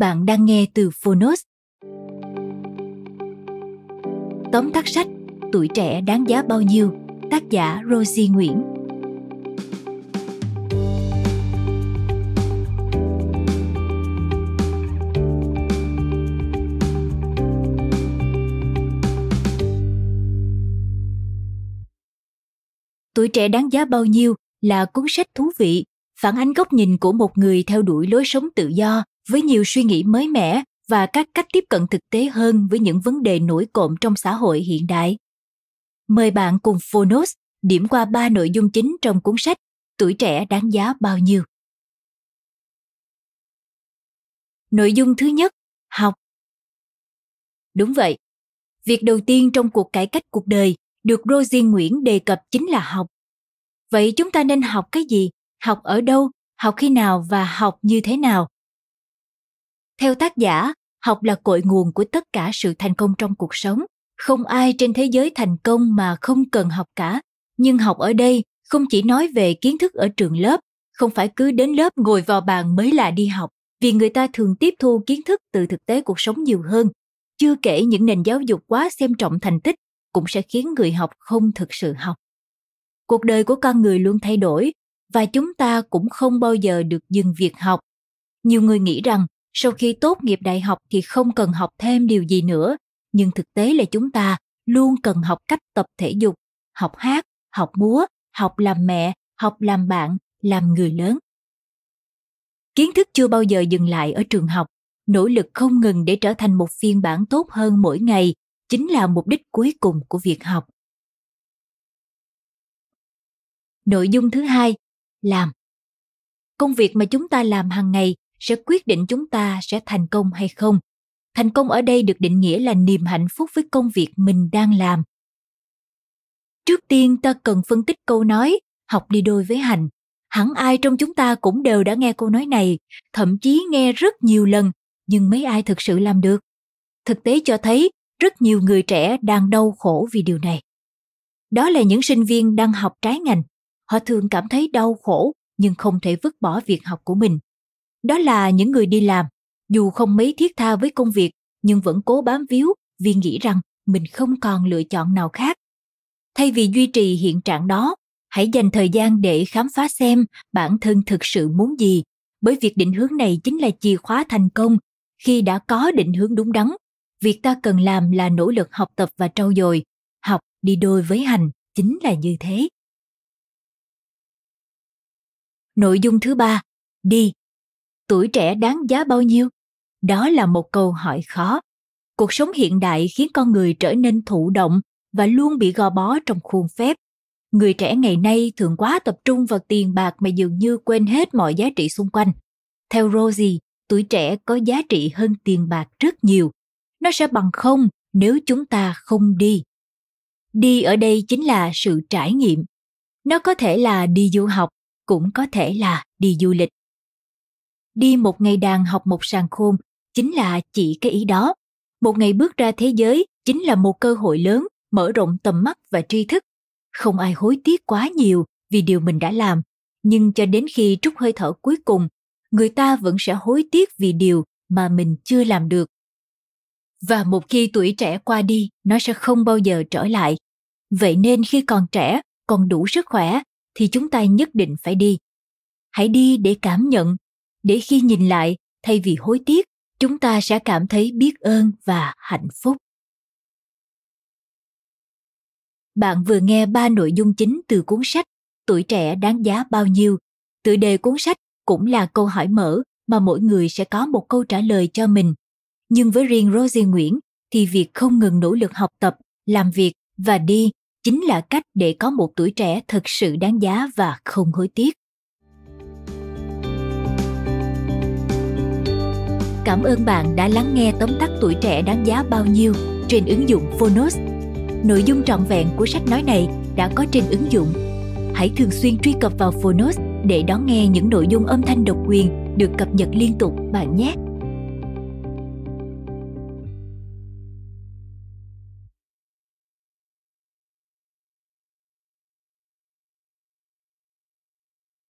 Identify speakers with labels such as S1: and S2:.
S1: Bạn đang nghe từ Phonos. Tóm tắt sách Tuổi trẻ đáng giá bao nhiêu? Tác giả Rosie Nguyễn. Tuổi trẻ đáng giá bao nhiêu là cuốn sách thú vị, phản ánh góc nhìn của một người theo đuổi lối sống tự do với nhiều suy nghĩ mới mẻ và các cách tiếp cận thực tế hơn với những vấn đề nổi cộm trong xã hội hiện đại. Mời bạn cùng Phonos điểm qua ba nội dung chính trong cuốn sách Tuổi trẻ đáng giá bao nhiêu. Nội dung thứ nhất, học. Đúng vậy. Việc đầu tiên trong cuộc cải cách cuộc đời được Rosie Nguyễn đề cập chính là học. Vậy chúng ta nên học cái gì? Học ở đâu? Học khi nào và học như thế nào? Theo tác giả, học là cội nguồn của tất cả sự thành công trong cuộc sống. Không ai trên thế giới thành công mà không cần học cả. Nhưng học ở đây không chỉ nói về kiến thức ở trường lớp, không phải cứ đến lớp ngồi vào bàn mới là đi học, vì người ta thường tiếp thu kiến thức từ thực tế cuộc sống nhiều hơn. Chưa kể những nền giáo dục quá xem trọng thành tích cũng sẽ khiến người học không thực sự học. Cuộc đời của con người luôn thay đổi và chúng ta cũng không bao giờ được dừng việc học. Nhiều người nghĩ rằng sau khi tốt nghiệp đại học thì không cần học thêm điều gì nữa, nhưng thực tế là chúng ta luôn cần học cách tập thể dục, học hát, học múa, học làm mẹ, học làm bạn, làm người lớn. Kiến thức chưa bao giờ dừng lại ở trường học. Nỗ lực không ngừng để trở thành một phiên bản tốt hơn mỗi ngày chính là mục đích cuối cùng của việc học. Nội dung thứ hai, làm. Công việc mà chúng ta làm hàng ngày sẽ quyết định chúng ta sẽ thành công hay không. Thành công ở đây được định nghĩa là niềm hạnh phúc với công việc mình đang làm. Trước tiên, ta cần phân tích câu nói, học đi đôi với hành. Hẳn ai trong chúng ta cũng đều đã nghe câu nói này, thậm chí nghe rất nhiều lần, nhưng mấy ai thực sự làm được? Thực tế cho thấy, rất nhiều người trẻ đang đau khổ vì điều này. Đó là những sinh viên đang học trái ngành. Họ thường cảm thấy đau khổ, nhưng không thể vứt bỏ việc học của mình đó là những người đi làm. Dù không mấy thiết tha với công việc, nhưng vẫn cố bám víu vì nghĩ rằng mình không còn lựa chọn nào khác. Thay vì duy trì hiện trạng đó, hãy dành thời gian để khám phá xem bản thân thực sự muốn gì. Bởi việc định hướng này chính là chìa khóa thành công khi đã có định hướng đúng đắn. Việc ta cần làm là nỗ lực học tập và trau dồi. Học đi đôi với hành chính là như thế. Nội dung thứ ba, đi tuổi trẻ đáng giá bao nhiêu? Đó là một câu hỏi khó. Cuộc sống hiện đại khiến con người trở nên thụ động và luôn bị gò bó trong khuôn phép. Người trẻ ngày nay thường quá tập trung vào tiền bạc mà dường như quên hết mọi giá trị xung quanh. Theo rosie, tuổi trẻ có giá trị hơn tiền bạc rất nhiều. Nó sẽ bằng không nếu chúng ta không đi. Đi ở đây chính là sự trải nghiệm. Nó có thể là đi du học, cũng có thể là đi du lịch đi một ngày đàn học một sàn khôn, chính là chỉ cái ý đó. Một ngày bước ra thế giới chính là một cơ hội lớn, mở rộng tầm mắt và tri thức. Không ai hối tiếc quá nhiều vì điều mình đã làm, nhưng cho đến khi trút hơi thở cuối cùng, người ta vẫn sẽ hối tiếc vì điều mà mình chưa làm được. Và một khi tuổi trẻ qua đi, nó sẽ không bao giờ trở lại. Vậy nên khi còn trẻ, còn đủ sức khỏe, thì chúng ta nhất định phải đi. Hãy đi để cảm nhận để khi nhìn lại, thay vì hối tiếc, chúng ta sẽ cảm thấy biết ơn và hạnh phúc. Bạn vừa nghe ba nội dung chính từ cuốn sách tuổi trẻ đáng giá bao nhiêu. Tựa đề cuốn sách cũng là câu hỏi mở mà mỗi người sẽ có một câu trả lời cho mình. Nhưng với riêng rosie nguyễn thì việc không ngừng nỗ lực học tập, làm việc và đi chính là cách để có một tuổi trẻ thật sự đáng giá và không hối tiếc. Cảm ơn bạn đã lắng nghe tóm tắt tuổi trẻ đáng giá bao nhiêu trên ứng dụng Phonos. Nội dung trọn vẹn của sách nói này đã có trên ứng dụng. Hãy thường xuyên truy cập vào Phonos để đón nghe những nội dung âm thanh độc quyền được cập nhật liên tục bạn nhé.